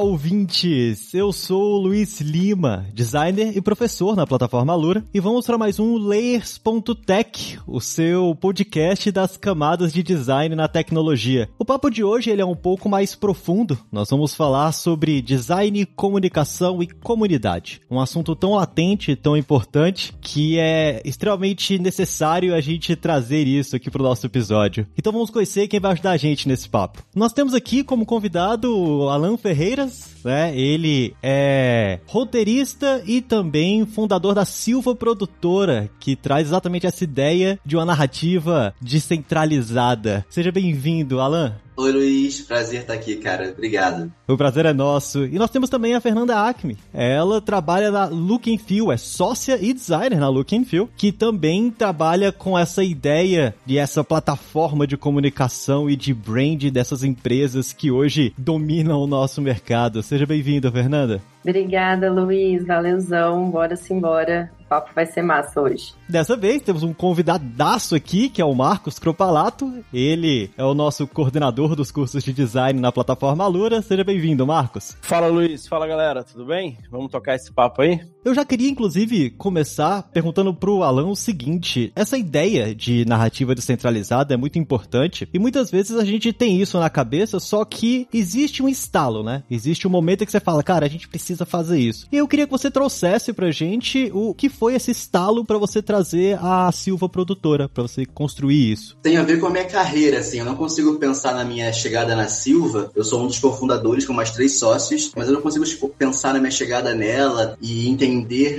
Ouvintes! Eu sou o Luiz Lima, designer e professor na plataforma Alura, e vamos para mais um Layers.tech, o seu podcast das camadas de design na tecnologia. O papo de hoje ele é um pouco mais profundo. Nós vamos falar sobre design, comunicação e comunidade. Um assunto tão latente, tão importante, que é extremamente necessário a gente trazer isso aqui para o nosso episódio. Então vamos conhecer quem vai ajudar a gente nesse papo. Nós temos aqui como convidado o Alan Ferreira Né? Ele é roteirista e também fundador da Silva Produtora, que traz exatamente essa ideia de uma narrativa descentralizada. Seja bem-vindo, Alan. Oi, Luiz. Prazer estar aqui, cara. Obrigado. O prazer é nosso. E nós temos também a Fernanda Acme. Ela trabalha na Look and Feel, é sócia e designer na Look and Feel, que também trabalha com essa ideia de essa plataforma de comunicação e de brand dessas empresas que hoje dominam o nosso mercado. Seja bem-vinda, Fernanda. Obrigada, Luiz. Valeuzão. Bora simbora. O papo vai ser massa hoje. Dessa vez temos um convidadaço aqui, que é o Marcos Cropalato. Ele é o nosso coordenador dos cursos de design na plataforma Alura. Seja bem-vindo, Marcos. Fala, Luiz. Fala, galera. Tudo bem? Vamos tocar esse papo aí? Eu já queria, inclusive, começar perguntando pro Alan o seguinte: essa ideia de narrativa descentralizada é muito importante e muitas vezes a gente tem isso na cabeça, só que existe um estalo, né? Existe um momento que você fala, cara, a gente precisa fazer isso. E eu queria que você trouxesse pra gente o que foi esse estalo para você trazer a Silva Produtora, para você construir isso. Tem a ver com a minha carreira, assim. Eu não consigo pensar na minha chegada na Silva. Eu sou um dos cofundadores com mais três sócios, mas eu não consigo tipo, pensar na minha chegada nela e entender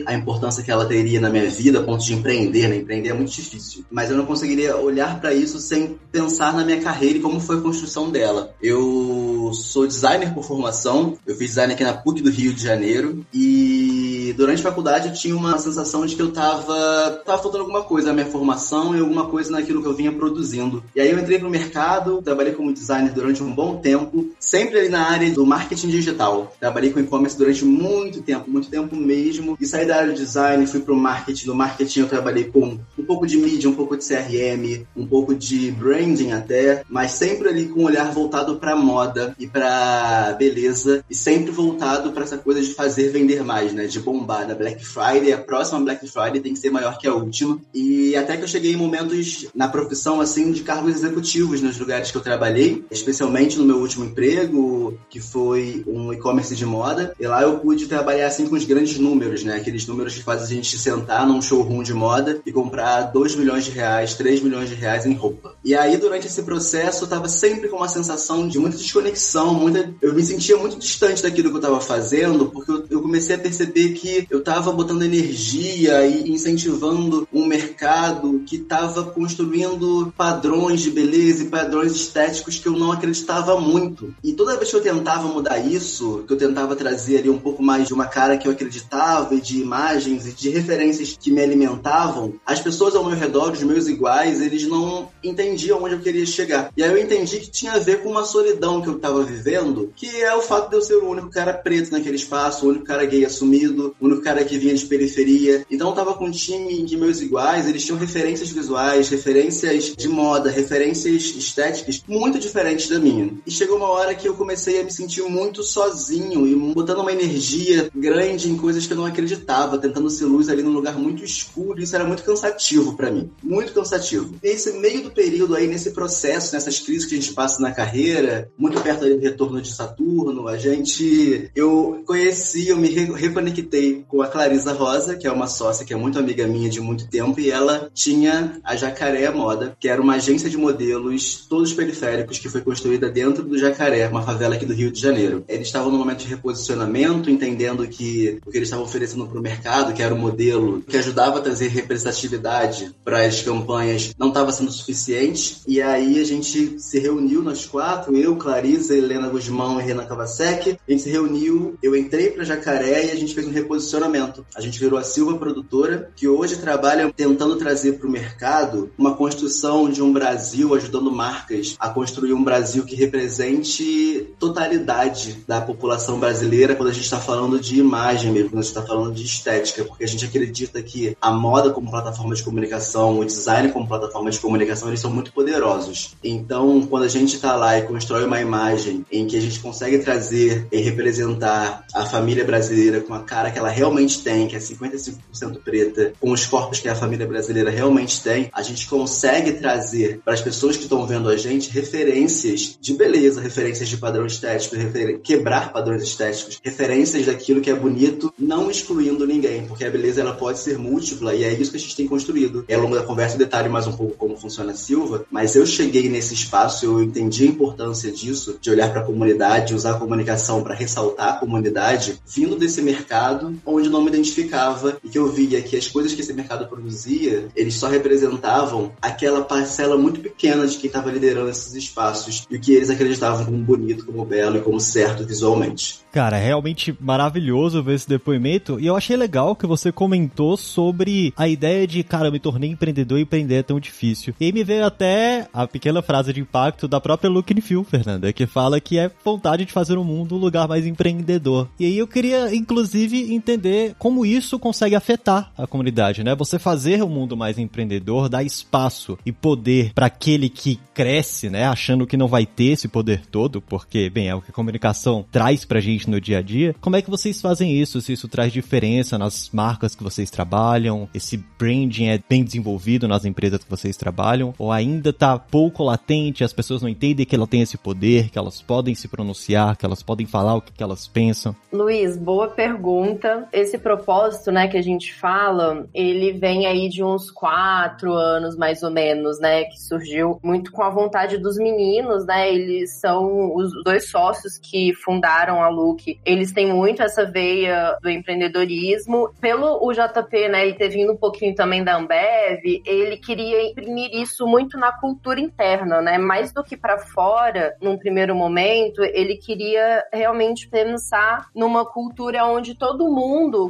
a importância que ela teria na minha vida a ponto de empreender, né? Empreender é muito difícil. Mas eu não conseguiria olhar para isso sem pensar na minha carreira e como foi a construção dela. Eu sou designer por formação. Eu fiz design aqui na PUC do Rio de Janeiro e durante a faculdade eu tinha uma sensação de que eu tava, tava faltando alguma coisa na minha formação e alguma coisa naquilo que eu vinha produzindo. E aí eu entrei no mercado, trabalhei como designer durante um bom tempo, sempre ali na área do marketing digital. Trabalhei com e-commerce durante muito tempo, muito tempo mesmo, e saí da área de design, fui pro marketing. No marketing eu trabalhei com um pouco de mídia, um pouco de CRM, um pouco de branding até, mas sempre ali com um olhar voltado para moda e para beleza e sempre voltado para essa coisa de fazer vender mais, né? De bombar Black Friday, a próxima Black Friday tem que ser maior que a última. E até que eu cheguei em momentos na profissão assim de cargos executivos nos lugares que eu trabalhei, especialmente no meu último emprego, que foi um e-commerce de moda. E lá eu pude trabalhar assim com os grandes números, né? Aqueles números que fazem a gente sentar num showroom de moda e comprar 2 milhões de reais, 3 milhões de reais em roupa. E aí durante esse processo eu tava sempre com uma sensação de muita desconexão, muita eu me sentia muito distante daquilo que eu tava fazendo, porque eu comecei a perceber que eu tava botando energia e incentivando um mercado que tava construindo padrões de beleza e padrões estéticos que eu não acreditava muito. E toda vez que eu tentava mudar isso, que eu tentava trazer ali um pouco mais de uma cara que eu acreditava e de imagens e de referências que me alimentavam, as pessoas ao meu redor, os meus iguais, eles não entendiam onde eu queria chegar. E aí eu entendi que tinha a ver com uma solidão que eu tava vivendo, que é o fato de eu ser o único cara preto naquele espaço, o único cara gay assumido, o único cara que vinha de periferia. Então eu tava com um time de meus iguais, eles tinham referências visuais, referências de moda, referências estéticas muito diferentes da minha. E chegou uma hora que eu comecei a me sentir muito sozinho e botando uma energia grande em coisas que eu não acreditava, tentando ser luz ali num lugar muito escuro. Isso era muito cansativo para mim, muito cansativo. E esse meio do período aí, nesse processo, nessas crises que a gente passa na carreira, muito perto do retorno de Saturno, a gente. Eu conheci, eu me reconectei com a Clarisa Rosa, que é uma sócia que é muito amiga minha de muito tempo, e ela tinha a Jacaré Moda, que era uma agência de modelos, todos periféricos, que foi construída dentro do Jacaré, uma favela aqui do Rio de Janeiro. Eles estavam no momento de reposicionamento, entendendo que o que eles estavam oferecendo para o mercado, que era o modelo que ajudava a trazer representatividade para as campanhas, não estava sendo suficiente. E aí a gente se reuniu, nós quatro, eu, Clarisa, Helena Guzmão e Renan Kawasek. A gente se reuniu, eu entrei para Jacaré e a gente fez um reposicionamento. A gente virou a Silva Produtora, que hoje trabalha tentando trazer para o mercado uma construção de um Brasil, ajudando marcas a construir um Brasil que represente totalidade da população brasileira quando a gente está falando de imagem mesmo, quando a gente está falando de estética, porque a gente acredita que a moda como plataforma de comunicação, o design como plataforma de comunicação, eles são muito poderosos. Então, quando a gente está lá e constrói uma imagem em que a gente consegue trazer e representar a família brasileira com a cara que ela realmente tem, que é 55% preta, com os corpos que a família brasileira realmente tem, a gente consegue trazer para as pessoas que estão vendo a gente referências de beleza, referências de padrão estético, quebrar padrões estéticos, referências daquilo que é bonito, não excluindo ninguém, porque a beleza ela pode ser múltipla e é isso que a gente tem construído. E ao longo da conversa eu detalhe mais um pouco como funciona a Silva, mas eu cheguei nesse espaço, eu entendi a importância disso, de olhar para a comunidade, usar a comunicação para ressaltar a comunidade, vindo desse mercado onde não me identificava e que eu via que as coisas que esse mercado produzia, eles só representavam aquela parcela muito pequena de quem estava liderando esses espaços e o que eles acreditavam como bonito, como belo e como certo visualmente. Cara, é realmente maravilhoso ver esse depoimento e eu achei legal que você comentou sobre a ideia de, cara, eu me tornei empreendedor e empreender é tão difícil. E aí me veio até a pequena frase de impacto da própria Look and Feel, Fernanda, que fala que é vontade de fazer o mundo um lugar mais empreendedor. E aí eu queria, inclusive, entender como isso consegue afetar a comunidade, né? Você fazer o mundo mais empreendedor, dar espaço e poder para aquele que cresce, né? Achando que não vai ter esse poder todo, porque, bem, é o que a comunicação traz pra gente no dia a dia. Como é que vocês fazem isso? Se isso traz diferença nas marcas que vocês trabalham? Esse branding é bem desenvolvido nas empresas que vocês trabalham? Ou ainda tá pouco latente, as pessoas não entendem que ela tem esse poder, que elas podem se pronunciar, que elas podem falar o que, que elas pensam? Luiz, boa pergunta. Esse propósito, né, que a gente fala, ele vem aí de uns quatro anos, mais ou menos, né, que surgiu muito com a vontade dos meninos, né, eles são os dois sócios que fundaram a Look, eles têm muito essa veia do empreendedorismo. Pelo o JP, né, ele ter vindo um pouquinho também da Ambev, ele queria imprimir isso muito na cultura interna, né, mais do que para fora, num primeiro momento, ele queria realmente pensar numa cultura onde todo mundo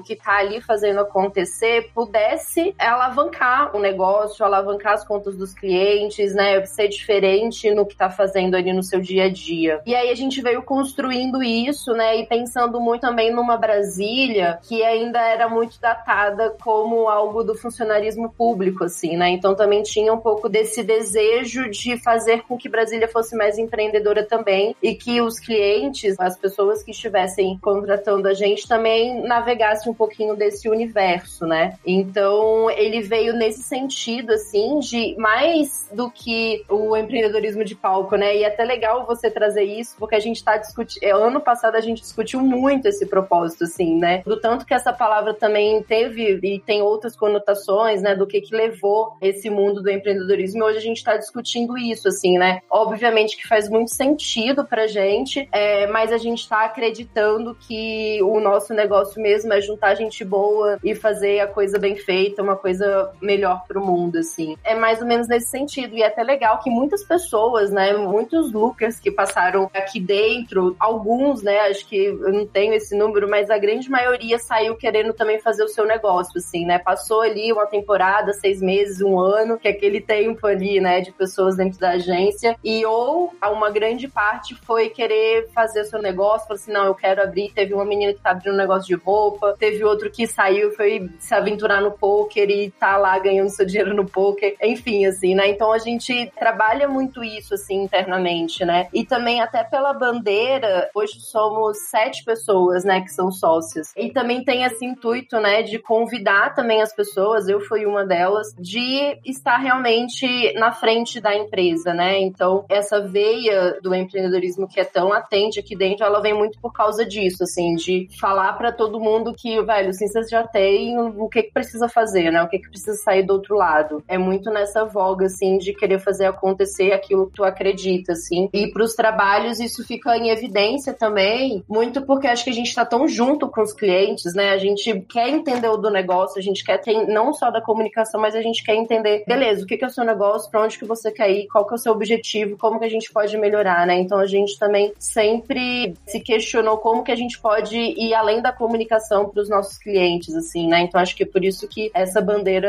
que tá ali fazendo acontecer pudesse alavancar o negócio, alavancar as contas dos clientes, né, ser diferente no que tá fazendo ali no seu dia a dia. E aí a gente veio construindo isso, né, e pensando muito também numa Brasília que ainda era muito datada como algo do funcionarismo público, assim, né, então também tinha um pouco desse desejo de fazer com que Brasília fosse mais empreendedora também e que os clientes, as pessoas que estivessem contratando a gente também navegassem um pouquinho desse universo, né? Então ele veio nesse sentido, assim, de mais do que o empreendedorismo de palco, né? E é até legal você trazer isso, porque a gente tá discutindo. É, ano passado a gente discutiu muito esse propósito, assim, né? Do tanto que essa palavra também teve e tem outras conotações, né? Do que que levou esse mundo do empreendedorismo. E hoje a gente tá discutindo isso, assim, né? Obviamente que faz muito sentido pra gente, é, mas a gente tá acreditando que o nosso negócio mesmo é juntar gente boa e fazer a coisa bem feita, uma coisa melhor pro mundo, assim. É mais ou menos nesse sentido. E é até legal que muitas pessoas, né, muitos lookers que passaram aqui dentro, alguns, né, acho que eu não tenho esse número, mas a grande maioria saiu querendo também fazer o seu negócio, assim, né? Passou ali uma temporada, seis meses, um ano, que é aquele tempo ali, né, de pessoas dentro da agência, e ou uma grande parte foi querer fazer o seu negócio, falou assim, não, eu quero abrir. Teve uma menina que tá abrindo um negócio de roupa, teve outro que saiu, foi se aventurar no poker e tá lá ganhando seu dinheiro no poker, enfim, assim, né? Então a gente trabalha muito isso, assim, internamente, né? E também até pela bandeira, hoje somos sete pessoas, né, que são sócias. E também tem esse intuito, né, de convidar também as pessoas, eu fui uma delas, de estar realmente na frente da empresa, né? Então, essa veia do empreendedorismo que é tão latente aqui dentro, ela vem muito por causa disso, assim, de falar para todo mundo que, velho, assim, vocês já têm o que que precisa fazer, né? O que que precisa sair do outro lado. É muito nessa voga, assim, de querer fazer acontecer aquilo que tu acredita, assim. E pros trabalhos isso fica em evidência também, muito porque acho que a gente tá tão junto com os clientes, né? A gente quer entender o do negócio, a gente quer ter não só da comunicação, mas a gente quer entender, beleza, o que que é o seu negócio, para onde que você quer ir, qual que é o seu objetivo, como que a gente pode melhorar, né? Então a gente também sempre se questionou como que a gente pode ir além da comunicação para os nossos clientes, assim, né? Então acho que é por isso que essa bandeira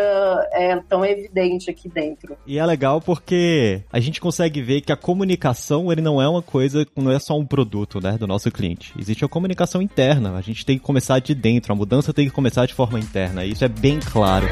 é tão evidente aqui dentro. E é legal porque a gente consegue ver que a comunicação ele não é uma coisa, não é só um produto, né, do nosso cliente. Existe a comunicação interna. A gente tem que começar de dentro. A mudança tem que começar de forma interna. Isso é bem claro.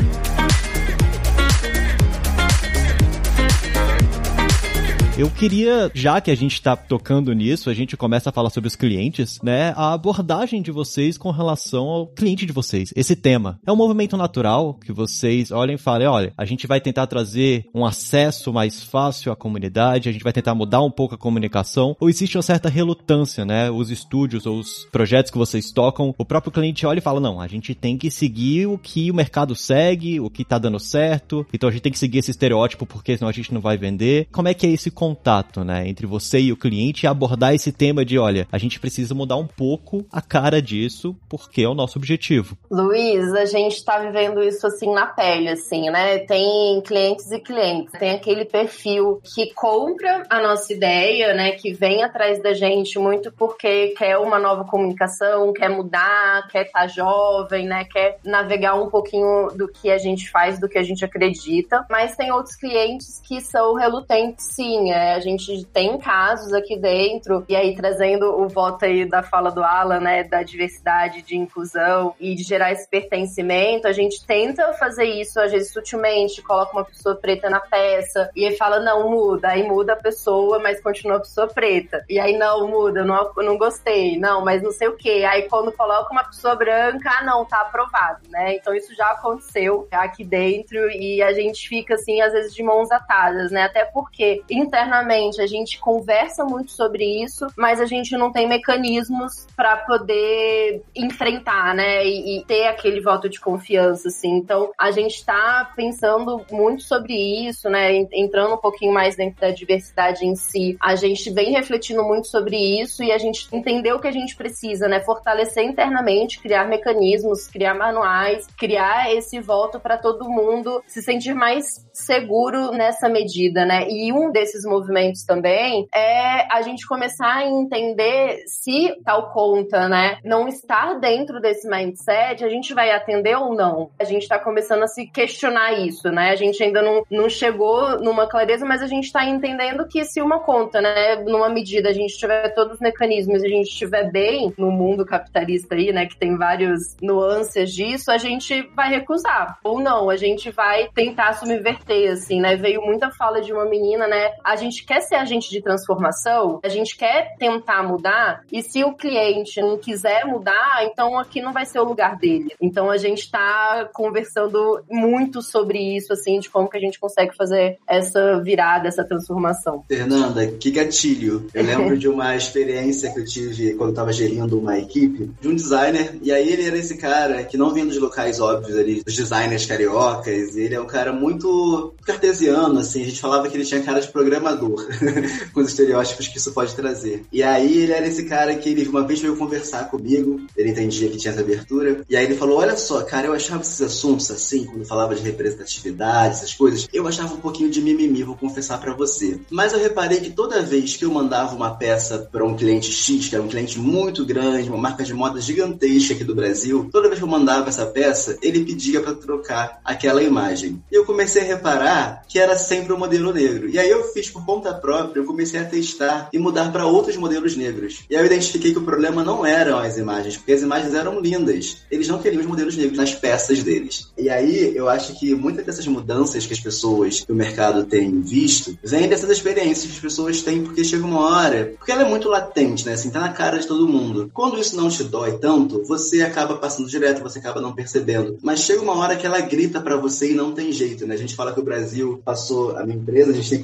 Eu queria, já que a gente está tocando nisso, a gente começa a falar sobre os clientes, né? A abordagem de vocês com relação ao cliente de vocês, esse tema. É um movimento natural que vocês olhem e falem, olha, a gente vai tentar trazer um acesso mais fácil à comunidade, a gente vai tentar mudar um pouco a comunicação, ou existe uma certa relutância, né? Os estúdios ou os projetos que vocês tocam, o próprio cliente olha e fala, não, a gente tem que seguir o que o mercado segue, o que tá dando certo, então a gente tem que seguir esse estereótipo porque senão a gente não vai vender. Como é que é esse contato, né, entre você e o cliente e abordar esse tema de, olha, a gente precisa mudar um pouco a cara disso porque é o nosso objetivo. Luiz, a gente tá vivendo isso assim na pele, assim, né? Tem clientes e clientes, tem aquele perfil que compra a nossa ideia, né, que vem atrás da gente muito porque quer uma nova comunicação, quer mudar, quer estar tá jovem, né, quer navegar um pouquinho do que a gente faz, do que a gente acredita. Mas tem outros clientes que são relutentes, sim, é, a gente tem casos aqui dentro, e aí trazendo o voto aí da fala do Alan, né, da diversidade, de inclusão e de gerar esse pertencimento, a gente tenta fazer isso, às vezes sutilmente, coloca uma pessoa preta na peça, e aí fala, não, muda, aí muda a pessoa, mas continua a pessoa preta. E aí, não, muda, não, não gostei, não, mas não sei o que. Aí quando coloca uma pessoa branca, ah, não, tá aprovado, né? Então isso já aconteceu aqui dentro e a gente fica assim, às vezes, de mãos atadas, né? Até porque internamente internamente a gente conversa muito sobre isso, mas a gente não tem mecanismos para poder enfrentar, né? E, e, ter aquele voto de confiança, assim. Então, a gente está pensando muito sobre isso, né? Entrando um pouquinho mais dentro da diversidade em si. A gente vem refletindo muito sobre isso e a gente entendeu o que a gente precisa, né? Fortalecer internamente, criar mecanismos, criar manuais, criar esse voto para todo mundo se sentir mais seguro nessa medida, né? E um desses movimentos também é a gente começar a entender se tal conta, né, não estar dentro desse mindset, a gente vai atender ou não. A gente tá começando a se questionar isso, né? A gente ainda não, não chegou numa clareza, mas a gente tá entendendo que se uma conta, né, numa medida a gente tiver todos os mecanismos, a gente estiver bem no mundo capitalista aí, né, que tem vários nuances disso, a gente vai recusar. Ou não, a gente vai tentar subverter, assim, né? Veio muita fala de uma menina, né? A gente quer ser agente de transformação, a gente quer tentar mudar, e se o cliente não quiser mudar, então aqui não vai ser o lugar dele. Então a gente está conversando muito sobre isso, assim, de como que a gente consegue fazer essa virada, essa transformação. Fernanda, que gatilho. Eu lembro de uma experiência que eu tive quando eu estava gerindo uma equipe de um designer, e aí ele era esse cara que não vindo de locais óbvios ali, dos designers cariocas, ele é um cara muito cartesiano, assim, a gente falava que ele tinha cara de com os estereótipos que isso pode trazer. E aí ele era esse cara que ele uma vez veio conversar comigo, ele entendia que tinha essa abertura, e aí ele falou: Olha só, cara, eu achava esses assuntos assim, quando falava de representatividade, essas coisas, eu achava um pouquinho de mimimi, vou confessar para você. Mas eu reparei que toda vez que eu mandava uma peça para um cliente X, que era um cliente muito grande, uma marca de moda gigantesca aqui do Brasil, toda vez que eu mandava essa peça, ele pedia para trocar aquela imagem. E eu comecei a reparar que era sempre o um modelo negro. E aí eu fiz por conta própria, eu comecei a testar e mudar para outros modelos negros. E aí eu identifiquei que o problema não eram as imagens, porque as imagens eram lindas. Eles não queriam os modelos negros nas peças deles. E aí eu acho que muitas dessas mudanças que as pessoas do mercado têm visto vêm dessas experiências que as pessoas têm porque chega uma hora, porque ela é muito latente, né? Assim, tá na cara de todo mundo. Quando isso não te dói tanto, você acaba passando direto, você acaba não percebendo. Mas chega uma hora que ela grita para você e não tem jeito, né? A gente fala que o Brasil passou, a minha empresa, a gente tem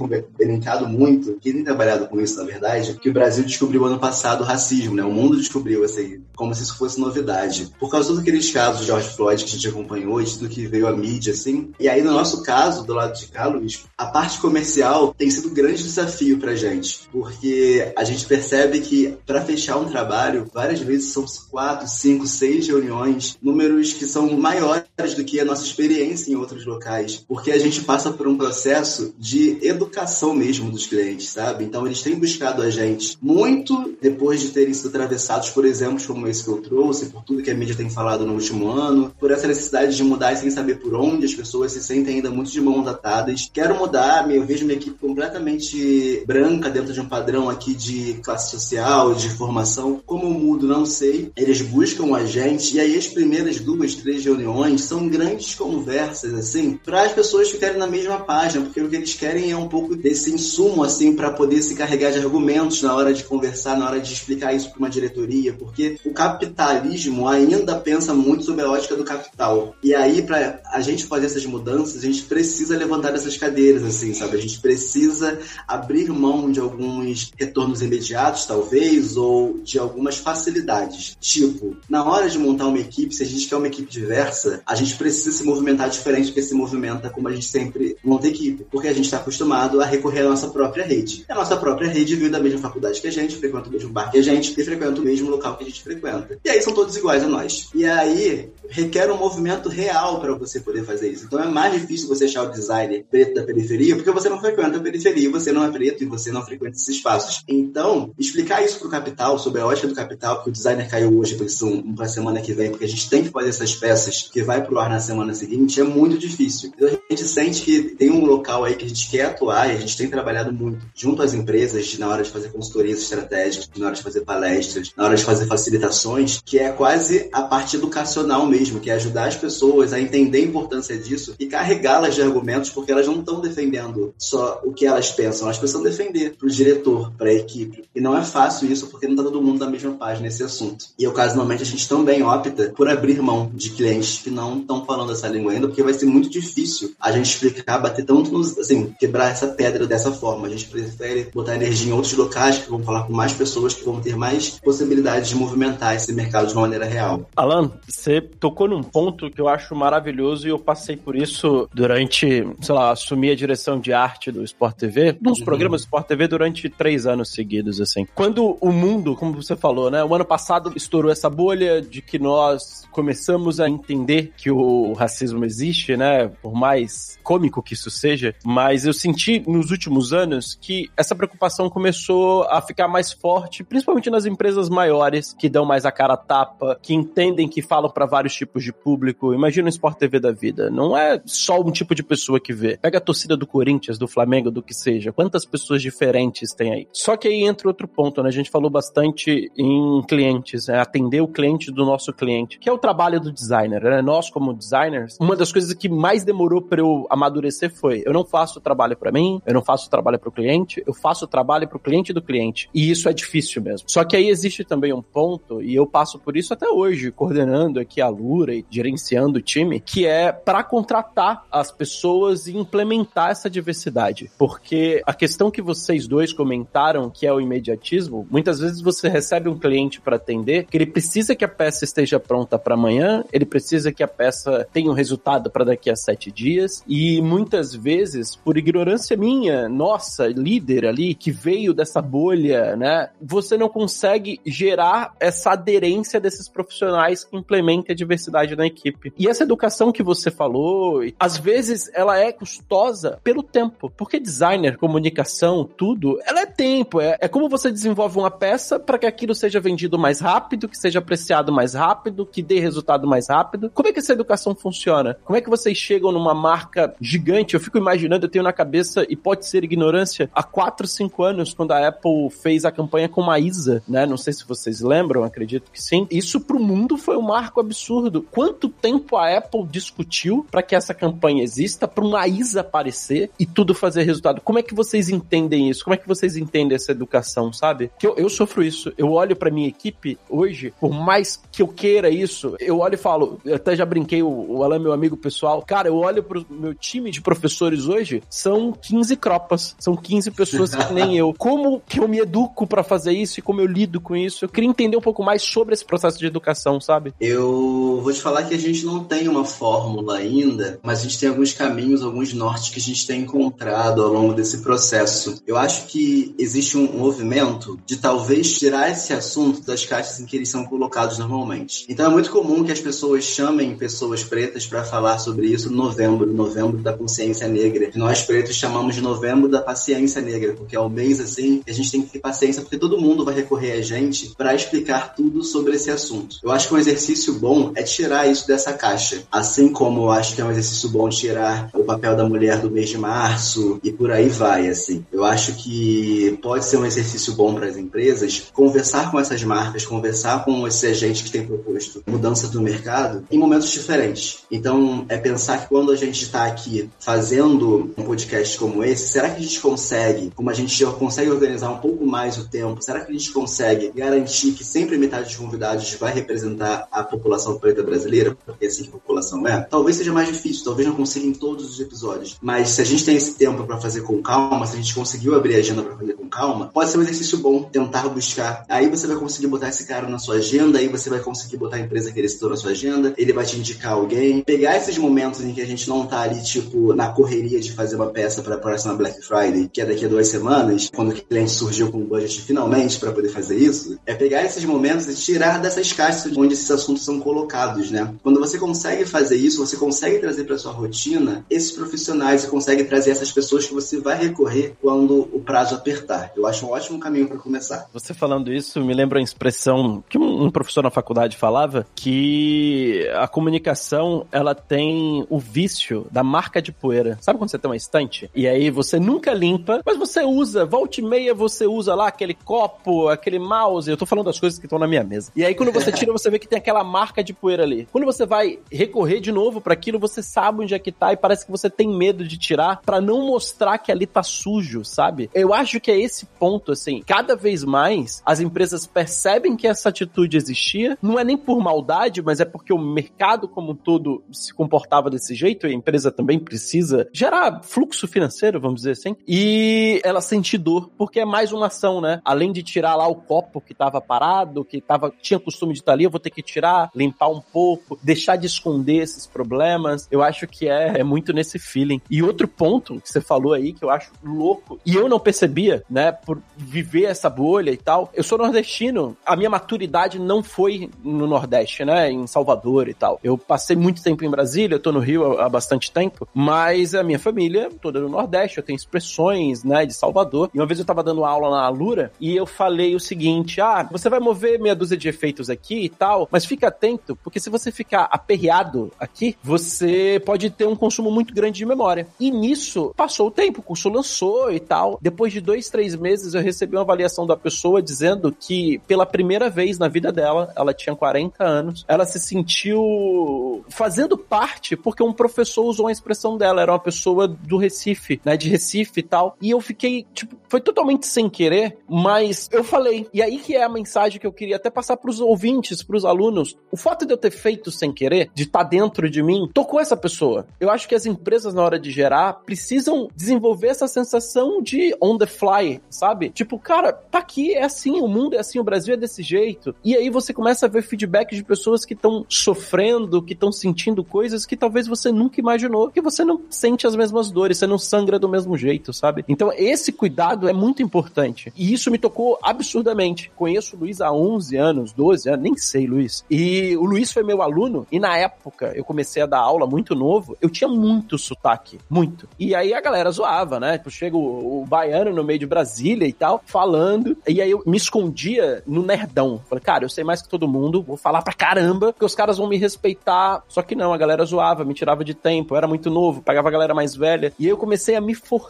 muito, que tem trabalhado com isso, na verdade, que o Brasil descobriu ano passado o racismo, né? O mundo descobriu, assim, como se isso fosse novidade. Por causa de aqueles casos de George Floyd que a gente acompanhou, de tudo que veio à mídia, assim. E aí, no nosso caso, do lado de cá, Luiz, a parte comercial tem sido um grande desafio pra gente, porque a gente percebe que para fechar um trabalho, várias vezes são quatro, cinco, seis reuniões, números que são maiores do que a nossa experiência em outros locais, porque a gente passa por um processo de educação mesmo mesmo dos clientes, sabe? Então eles têm buscado a gente muito depois de terem sido atravessados por exemplos como esse que eu trouxe, por tudo que a mídia tem falado no último ano, por essa necessidade de mudar sem saber por onde as pessoas se sentem ainda muito de mãos atadas. Quero mudar, eu vejo minha equipe completamente branca dentro de um padrão aqui de classe social, de formação. Como eu mudo, não sei. Eles buscam a gente e aí as primeiras duas, três reuniões são grandes conversas, assim, para as pessoas ficarem na mesma página, porque o que eles querem é um pouco desse insumo, assim, para poder se carregar de argumentos na hora de conversar, na hora de explicar isso para uma diretoria, porque o capitalismo ainda pensa muito sobre a ótica do capital. E aí, para a gente fazer essas mudanças, a gente precisa levantar essas cadeiras, assim, sabe? A gente precisa abrir mão de alguns retornos imediatos, talvez, ou de algumas facilidades. Tipo, na hora de montar uma equipe, se a gente quer uma equipe diversa, a gente precisa se movimentar diferente do que se movimenta como a gente sempre monta equipe, porque a gente está acostumado a recorrer à nossa própria rede. A nossa própria rede veio da mesma faculdade que a gente, frequenta o mesmo bar que a gente e frequenta o mesmo local que a gente frequenta. E aí são todos iguais a nós. E aí requer um movimento real para você poder fazer isso. Então é mais difícil você achar o designer preto da periferia, porque você não frequenta a periferia, você não é preto e você não frequenta esses espaços. Então, explicar isso pro capital, sobre a ótica do capital, que o designer caiu hoje para a semana que vem, porque a gente tem que fazer essas peças que vai pro ar na semana seguinte, é muito difícil. Então a gente sente que tem um local aí que a gente quer atuar e a gente tem trabalhado muito junto às empresas na hora de fazer consultorias estratégicas, na hora de fazer palestras, na hora de fazer facilitações, que é quase a parte educacional mesmo, que é ajudar as pessoas a entender a importância disso e carregá-las de argumentos, porque elas não estão defendendo só o que elas pensam, elas precisam defender para o diretor, para a equipe. E não é fácil isso, porque não está todo mundo na mesma página nesse assunto. E ocasionalmente a gente também opta por abrir mão de clientes que não estão falando essa língua ainda, porque vai ser muito difícil a gente explicar, bater tanto nos, assim, quebrar essa pedra dessa forma. A gente prefere botar energia em outros locais que vão falar com mais pessoas, que vão ter mais possibilidades de movimentar esse mercado de uma maneira real. Alan, você tocou num ponto que eu acho maravilhoso e eu passei por isso durante, sei lá, assumi a direção de arte do Sport TV, nos uhum. programas do Sport TV durante três anos seguidos, assim. Quando o mundo, como você falou, né, o ano passado estourou essa bolha de que nós começamos a entender que o racismo existe, né, por mais cômico que isso seja, mas eu senti nos últimos anos que essa preocupação começou a ficar mais forte, principalmente nas empresas maiores que dão mais a cara tapa, que entendem que falam para vários tipos de público. Imagina o Sport TV da vida. Não é só um tipo de pessoa que vê. Pega a torcida do Corinthians, do Flamengo, do que seja. Quantas pessoas diferentes tem aí? Só que aí entra outro ponto, né? A gente falou bastante em clientes, né? atender o cliente do nosso cliente, que é o trabalho do designer, né? Nós, como designers, uma das coisas que mais demorou para eu amadurecer foi: eu não faço trabalho para mim, eu não faço trabalho para o cliente, eu faço trabalho para o cliente do cliente. E isso é difícil mesmo. Só que aí existe também um ponto, e eu passo por isso até hoje, coordenando aqui a Lura e gerenciando o time, que é para contratar as pessoas e implementar essa diversidade. Porque a questão que vocês dois comentaram, que é o imediatismo, muitas vezes você recebe um cliente para atender que ele precisa que a peça esteja pronta para amanhã, ele precisa que a peça tenha um resultado para daqui a sete dias, e muitas vezes, por ignorância minha, nossa, líder ali, que veio dessa bolha, né, você não consegue gerar essa aderência desses profissionais que implementem a diversidade na equipe. E essa educação que você falou, às vezes ela é custosa pelo tempo, porque designer, comunicação, tudo, ela é tempo, é, é como você desenvolve uma peça para que aquilo seja vendido mais rápido, que seja apreciado mais rápido, que dê resultado mais rápido. Como é que essa educação funciona? Como é que vocês chegam numa marca gigante? Eu fico imaginando, eu tenho na cabeça, e pode ser ignorância, há 4, 5 anos, quando a Apple fez a campanha com a Isa, né? Não sei se vocês lembram, acredito que sim. Isso pro mundo foi um marco absurdo. Quanto tempo a Apple discutiu para que essa campanha exista, para uma Isa aparecer e tudo fazer resultado? Como é que vocês entendem isso? Como é que vocês entendem essa educação, sabe? Que eu, eu sofro isso. Eu olho para minha equipe hoje, por mais que eu queira isso, eu olho e falo, eu até já brinquei, o, o Alan, meu amigo pessoal, cara, eu olho pro meu time de professores hoje, são 15 cropas, são 15 pessoas que nem eu. Como que eu me educo para fazer isso e como eu lido com isso? Eu queria entender um pouco mais sobre esse processo de educação, sabe? Eu vou te falar que a gente não tem uma fórmula ainda, mas a gente tem alguns caminhos, alguns nortes que a gente tem encontrado ao longo desse processo. Eu acho que existe um movimento de talvez tirar esse assunto das caixas em que eles são colocados normalmente. Então é muito comum que as pessoas chamem pessoas pretas para falar sobre isso no novembro, novembro da consciência negra. Nós pretos chamamos de novembro da paciência negra, porque é o mês assim que a gente tem que ter paciência, porque todo mundo vai recorrer a gente para explicar tudo sobre esse assunto. Eu acho que um exercício bom é tirar isso dessa caixa. Assim como eu acho que é um exercício bom tirar o papel da mulher do mês de março e por aí vai, assim. Eu acho que pode ser um exercício bom para as empresas conversar com essas marcas, conversar com esse agente que tem proposto mudança do mercado em momentos diferentes. Então, é pensar que quando a gente está aqui fazendo um podcast como esse, será que a gente consegue, como a gente já consegue organizar um pouco mais o tempo, será que a gente consegue garantir que sempre metade dos convidados vai representar a população preta brasileira, porque é assim que a população é? Talvez seja mais difícil, talvez não consiga em todos os episódios, mas se a gente tem esse tempo para fazer com calma, se a gente conseguiu abrir a agenda para fazer com calma, pode ser um exercício bom tentar buscar. Aí você vai conseguir botar esse cara na sua agenda, aí você vai conseguir botar a empresa que ele citou na sua agenda, ele vai te indicar alguém, pegar esses momentos em que a gente não tá ali, tipo, na correria de fazer uma peça para próxima Black Friday, que é daqui a duas semanas, quando o cliente surgiu com o budget finalmente para poder fazer isso, é pegar esses momentos e tirar dessas caixas onde esses assuntos são colocados, né? Quando você consegue fazer isso, você consegue trazer para sua rotina esses profissionais e consegue trazer essas pessoas que você vai recorrer quando o prazo apertar. Eu acho um ótimo caminho para começar. Você falando isso me lembra a expressão que um professor na faculdade falava que a comunicação ela tem o vício da marca de poeira. Sabe quando você tem uma estante e aí você nunca limpa, mas você usa, volta e meia você usa lá aquele copo, aquele mouse. Eu tô falando das coisas que estão na minha mesa. E aí quando você tira, você vê que tem aquela marca de poeira ali. Quando você vai recorrer de novo para aquilo, você sabe onde é que tá e parece que você tem medo de tirar para não mostrar que ali tá sujo, sabe? Eu acho que é esse ponto assim. Cada vez mais as empresas percebem que essa atitude existia, não é nem por maldade, mas é porque o mercado como um todo se comportava desse jeito e a empresa também precisa gerar fluxo financeiro, vamos dizer assim. E ela sente dor, porque é mais uma ação, né? Além de tirar lá o copo que tava parado, que tava, tinha costume de estar ali, eu vou ter que tirar, limpar um pouco, deixar de esconder esses problemas. Eu acho que é, é muito nesse feeling. E outro ponto que você falou aí, que eu acho louco, e eu não percebia, né, por viver essa bolha e tal. Eu sou nordestino, a minha maturidade não foi no Nordeste, né, em Salvador e tal. Eu passei muito tempo em Brasília, eu tô no Rio há bastante tempo, mas a minha família toda no Nordeste, eu tenho expressões, né, de Salvador. E uma vez eu tava dando aula na Alura e eu falei o seguinte: ah, você vai mover meia dúzia de efeitos aqui e tal, mas fica atento, porque se você ficar aperreado aqui, você pode ter um consumo muito grande de memória. E nisso, passou o tempo, o curso lançou e tal. Depois de dois, três meses, eu recebi uma avaliação da pessoa dizendo que pela primeira vez na vida dela, ela tinha 40 anos, ela se sentiu fazendo parte porque um professor usou a expressão dela, era uma pessoa do Recife, né, de Recife e tal. E eu fiquei, tipo, foi totalmente sem querer, mas eu falei. E aí que é a mensagem que eu queria até passar pros ouvintes, pros alunos. O fato de eu ter feito sem querer, de estar tá dentro de mim, tocou essa pessoa. Eu acho que as empresas, na hora de gerar, precisam desenvolver essa sensação de on the fly, sabe? Tipo, cara, tá aqui, é assim, o mundo é assim, o Brasil é desse jeito. E aí você começa a ver feedback de pessoas que estão sofrendo, que estão sentindo coisas que talvez você nunca imaginou, que você não sente as mesmas dores, você não sangra do mesmo jeito, sabe? Então, esse cuidado é muito importante. E isso me tocou absurdamente. Conheço o Luiz há 11 anos, 12 anos, nem sei, Luiz. E o Luiz foi meu aluno, e na época eu comecei a dar aula muito novo, eu tinha muito sotaque, muito. E aí a galera zoava, né? Tipo, chega o, o baiano no meio de Brasília e tal, falando, e aí eu me escondia no nerdão. Falei, cara, eu sei mais que todo mundo, vou falar pra caramba, porque os caras vão me respeitar. Só que não, a galera zoava, me tirava de tempo, eu era muito novo, pagava a galera mais velha. E aí eu comecei a me forçar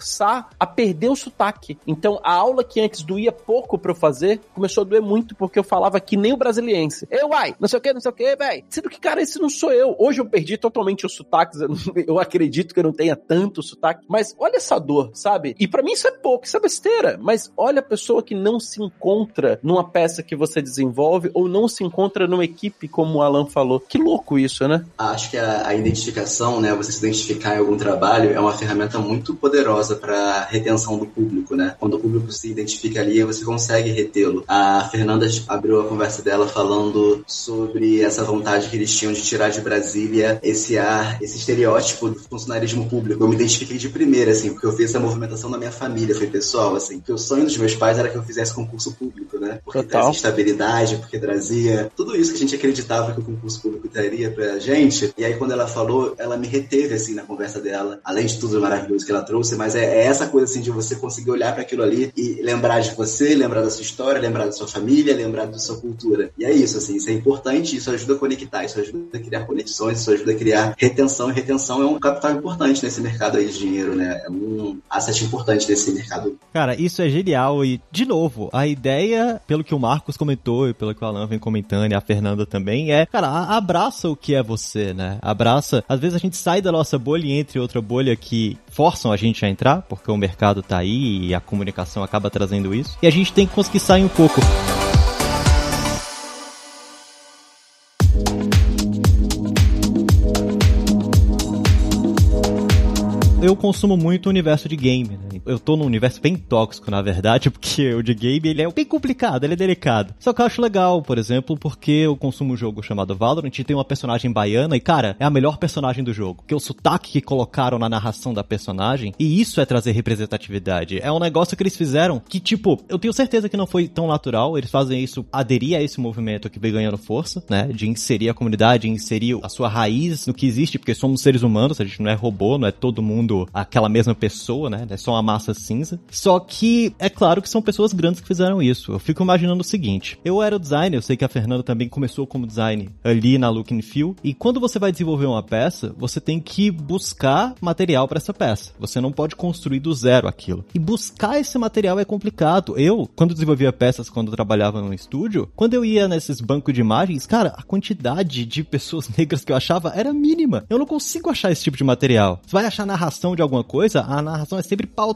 a perder o sotaque. Então a aula que antes doía pouco pra eu fazer, começou a doer muito porque eu falava que nem o brasiliense. Eu, uai, não sei o que, não sei o que, velho. Sendo que, cara, esse não sou eu. Hoje eu perdi totalmente os sotaques, eu acredito que eu não tenha tanto sotaque, mas olha essa dor, sabe? E para mim isso é pouco, isso é besteira, mas olha a pessoa que não se encontra numa peça que você desenvolve ou não se encontra numa equipe, como o Alan falou. Que louco isso, né? Acho que a, a identificação, né, você se identificar em algum trabalho é uma ferramenta muito poderosa para retenção do público, né? Quando o público se identifica ali, você consegue retê-lo. A Fernanda abriu a conversa dela falando sobre essa vontade que eles tinham de tirar de Brasília esse ar, esse estereótipo do funcionarismo público. Eu me identifiquei de primeira, assim, porque eu fiz essa movimentação na minha família, foi pessoal, assim. assim. Porque o sonho dos meus pais era que eu fizesse concurso público, né? Porque Total. trazia estabilidade, porque trazia tudo isso que a gente acreditava que o concurso público traria pra gente. E aí, quando ela falou, ela me reteve, assim, na conversa dela. Além de tudo maravilhoso que ela trouxe, mas é, é essa coisa, assim, de você conseguir olhar para aquilo ali e lembrar de você, lembrar da sua história, lembrar da sua família, lembrar da sua cultura. E é isso, assim, isso é importante, isso ajuda a conectar, isso ajuda a criar conexões, isso ajuda a criar retenção. E retenção é um capital importante nesse mercado aí de dinheiro, né? É um asset importante nesse mercado. Cara, isso é genial e, de novo, a ideia, pelo que o Marcos comentou e pelo que o Alan vem comentando e a Fernanda também, é, cara, abraça o que é você, né? Abraça. Às vezes a gente sai da nossa bolha e entra em outra bolha que forçam a gente a entrar, porque o mercado tá aí e a comunicação acaba trazendo isso. E a gente tem que conseguir sair um pouco. eu consumo muito o universo de game, né? Eu tô num universo bem tóxico, na verdade, porque o de game, ele é bem complicado, ele é delicado. Só que eu acho legal, por exemplo, porque eu consumo um jogo chamado Valorant e tem uma personagem baiana e, cara, é a melhor personagem do jogo. Que o sotaque que colocaram na narração da personagem, e isso é trazer representatividade. É um negócio que eles fizeram que, tipo, eu tenho certeza que não foi tão natural, eles fazem isso, aderir a esse movimento que vem ganhando força, né? De inserir a comunidade, inserir a sua raiz no que existe, porque somos seres humanos, a gente não é robô, não é todo mundo aquela mesma pessoa, né? É só uma massa cinza. Só que é claro que são pessoas grandes que fizeram isso. Eu fico imaginando o seguinte: eu era o designer, eu sei que a Fernanda também começou como design ali na Look and Feel, e quando você vai desenvolver uma peça, você tem que buscar material para essa peça. Você não pode construir do zero aquilo. E buscar esse material é complicado. Eu, quando desenvolvia peças, quando trabalhava no estúdio, quando eu ia nesses bancos de imagens, cara, a quantidade de pessoas negras que eu achava era mínima. Eu não consigo achar esse tipo de material. Você vai achar narração de alguma coisa, a narração é sempre pautada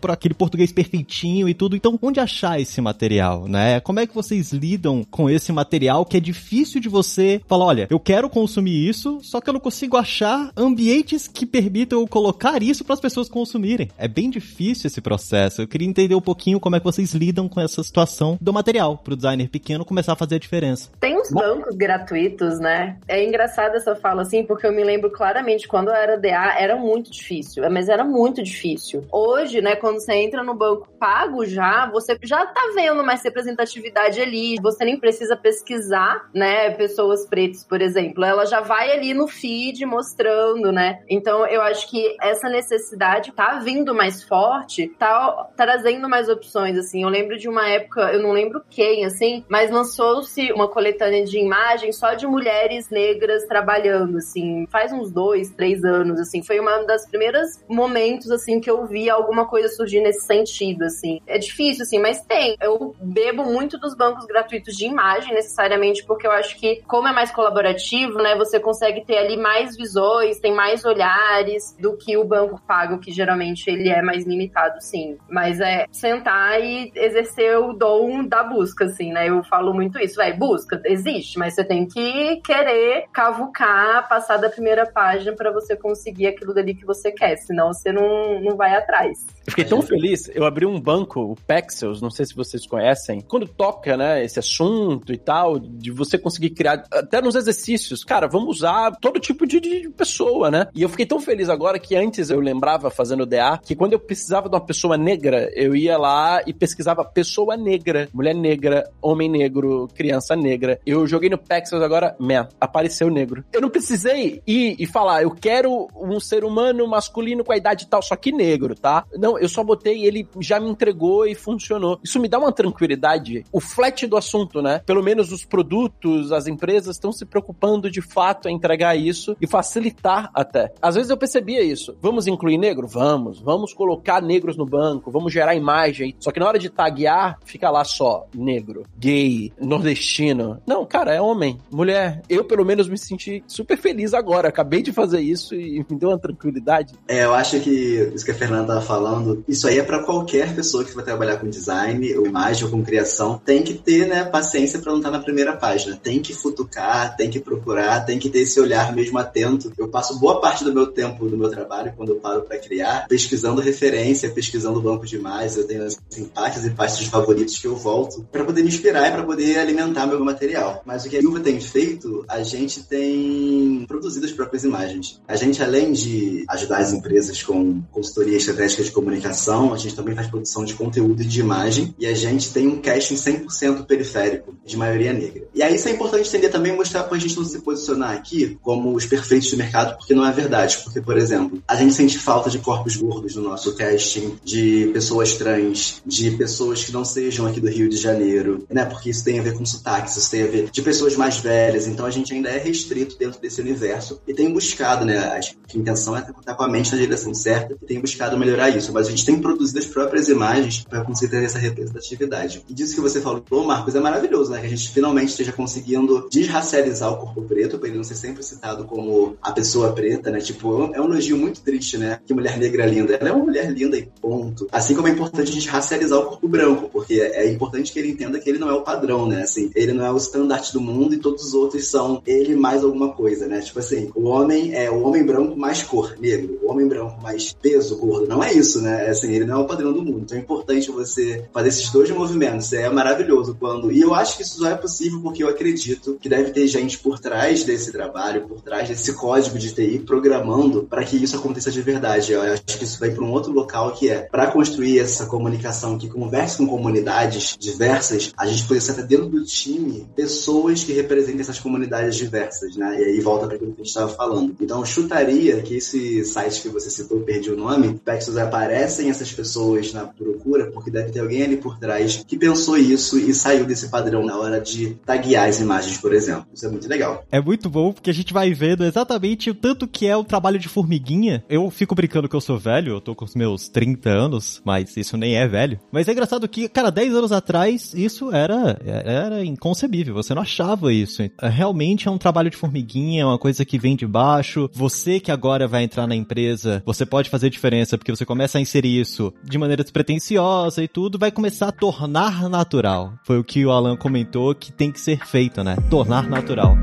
por aquele português perfeitinho e tudo. Então, onde achar esse material, né? Como é que vocês lidam com esse material que é difícil de você falar, olha, eu quero consumir isso, só que eu não consigo achar ambientes que permitam eu colocar isso para as pessoas consumirem. É bem difícil esse processo. Eu queria entender um pouquinho como é que vocês lidam com essa situação do material para o designer pequeno começar a fazer a diferença. Tem uns bancos gratuitos, né? É engraçado essa fala assim, porque eu me lembro claramente quando eu era DA, era muito difícil, mas era muito difícil. Hoje, né, quando você entra no banco pago já, você já tá vendo mais representatividade ali, você nem precisa pesquisar, né, pessoas pretas, por exemplo. Ela já vai ali no feed mostrando, né? Então, eu acho que essa necessidade tá vindo mais forte, tá trazendo mais opções, assim. Eu lembro de uma época, eu não lembro quem, assim, mas lançou-se uma coletânea de imagens só de mulheres negras trabalhando, assim, faz uns dois, três anos, assim. Foi uma das primeiras momentos, assim, que eu vi alguma coisa surgir nesse sentido, assim. É difícil, assim, mas tem. Eu bebo muito dos bancos gratuitos de imagem, necessariamente, porque eu acho que, como é mais colaborativo, né, você consegue ter ali mais visões, tem mais olhares do que o banco pago, que geralmente ele é mais limitado, sim. Mas é sentar e exercer o dom da busca, assim, né? Eu falo muito isso, vai, busca, existe, mas você tem que querer cavucar, passar da primeira página para você conseguir aquilo dali que você quer, senão você não, não vai atrás. Eu fiquei tão feliz, eu abri um banco, o Pexels, não sei se vocês conhecem, quando toca, né, esse assunto e tal, de você conseguir criar, até nos exercícios, cara, vamos usar todo tipo de, de pessoa, né? E eu fiquei tão feliz agora que antes eu lembrava, fazendo DA, que quando eu precisava de uma pessoa negra, eu ia lá e pesquisava pessoa negra, mulher negra, homem negro, criança negra. Eu joguei no Pexels agora, man, apareceu negro. Eu não precisei ir e falar, eu quero um ser humano masculino com a idade tal, só que negro, tá? Não, eu só botei, ele já me entregou e funcionou. Isso me dá uma tranquilidade. O flat do assunto, né? Pelo menos os produtos, as empresas estão se preocupando de fato em entregar isso e facilitar até. Às vezes eu percebia isso. Vamos incluir negro? Vamos. Vamos colocar negros no banco, vamos gerar imagem. Só que na hora de taguear, fica lá só negro, gay, nordestino. Não, cara, é homem, mulher. Eu, pelo menos, me senti super feliz agora. Acabei de fazer isso e me deu uma tranquilidade. É, eu acho que isso que a Fernanda falando, isso aí é para qualquer pessoa que vai trabalhar com design, ou imagem, ou com criação, tem que ter, né, paciência para não estar na primeira página. Tem que futucar, tem que procurar, tem que ter esse olhar mesmo atento. Eu passo boa parte do meu tempo do meu trabalho, quando eu paro para criar, pesquisando referência, pesquisando banco de imagens. Eu tenho assim, pastas e pastas de favoritos que eu volto para poder me inspirar e para poder alimentar meu material. Mas o que a Silva tem feito, a gente tem produzido as próprias imagens. A gente, além de ajudar as empresas com consultoria estratégica de comunicação, a gente também faz produção de conteúdo e de imagem. E a gente tem um casting 100% periférico, de maioria negra. E aí isso é importante entender também, mostrar para a gente não se posicionar aqui como os perfeitos do mercado, porque não é verdade. Porque, por exemplo, a gente sente falta de corpos gordos no nosso casting, de pessoas trans, de pessoas que não sejam aqui do Rio de Janeiro, né? Porque isso tem a ver com sotaques, isso tem a ver de pessoas mais velhas. Então a gente ainda é restrito dentro desse universo e tem buscado, né? A intenção é estar com a mente na direção certa e tem buscado melhorar isso. Mas a gente tem produzido as próprias imagens para conseguir ter essa representatividade. E disso que você falou, Marcos, é maravilhoso, né? Que a gente finalmente esteja conseguindo desracializar o corpo preto, para ele não ser sempre citado como a pessoa preta, né? Tipo, é um elogio muito triste, né? Que mulher negra linda. Ela é uma mulher linda e ponto. Assim como é importante a gente racializar o corpo branco, porque é importante que ele entenda que ele não é o padrão, né? Assim, ele não é o estandarte do mundo e todos os outros são ele mais alguma coisa, né? Tipo assim, o homem é o homem branco mais cor, negro. O homem branco mais peso, gordo. Não é isso, né? É assim, ele não é o padrão do mundo. Então é importante você fazer esses dois movimentos. É maravilhoso quando. E eu acho que isso só é possível porque eu acredito que deve ter gente por trás desse trabalho, por trás desse código de TI, programando para que isso aconteça de verdade. Eu acho que isso vai para um outro local que é para construir essa comunicação que converse com comunidades diversas, a gente ter dentro do time pessoas que representem essas comunidades diversas, né? E aí volta para aquilo que a gente estava falando. Então, chutaria que esse site que você citou, perdi o nome, Pexos aparecem essas pessoas na procura, porque deve ter alguém ali por trás que pensou isso e saiu desse padrão na hora de taguear as imagens, por exemplo. Isso é muito legal. É muito bom porque a gente vai vendo exatamente o tanto que é o trabalho de formiguinha. Eu fico brincando que eu sou velho, eu tô com os meus 30 anos, mas isso nem é velho. Mas é engraçado que, cara, 10 anos atrás isso era, era inconcebível, você não achava isso. Realmente é um trabalho de formiguinha, é uma coisa que vem de baixo. Você que agora vai entrar na empresa, você pode fazer diferença porque você começa a inserir isso de maneira despretensiosa e tudo, vai começar a tornar natural. Foi o que o Alan comentou que tem que ser feito, né? Tornar natural.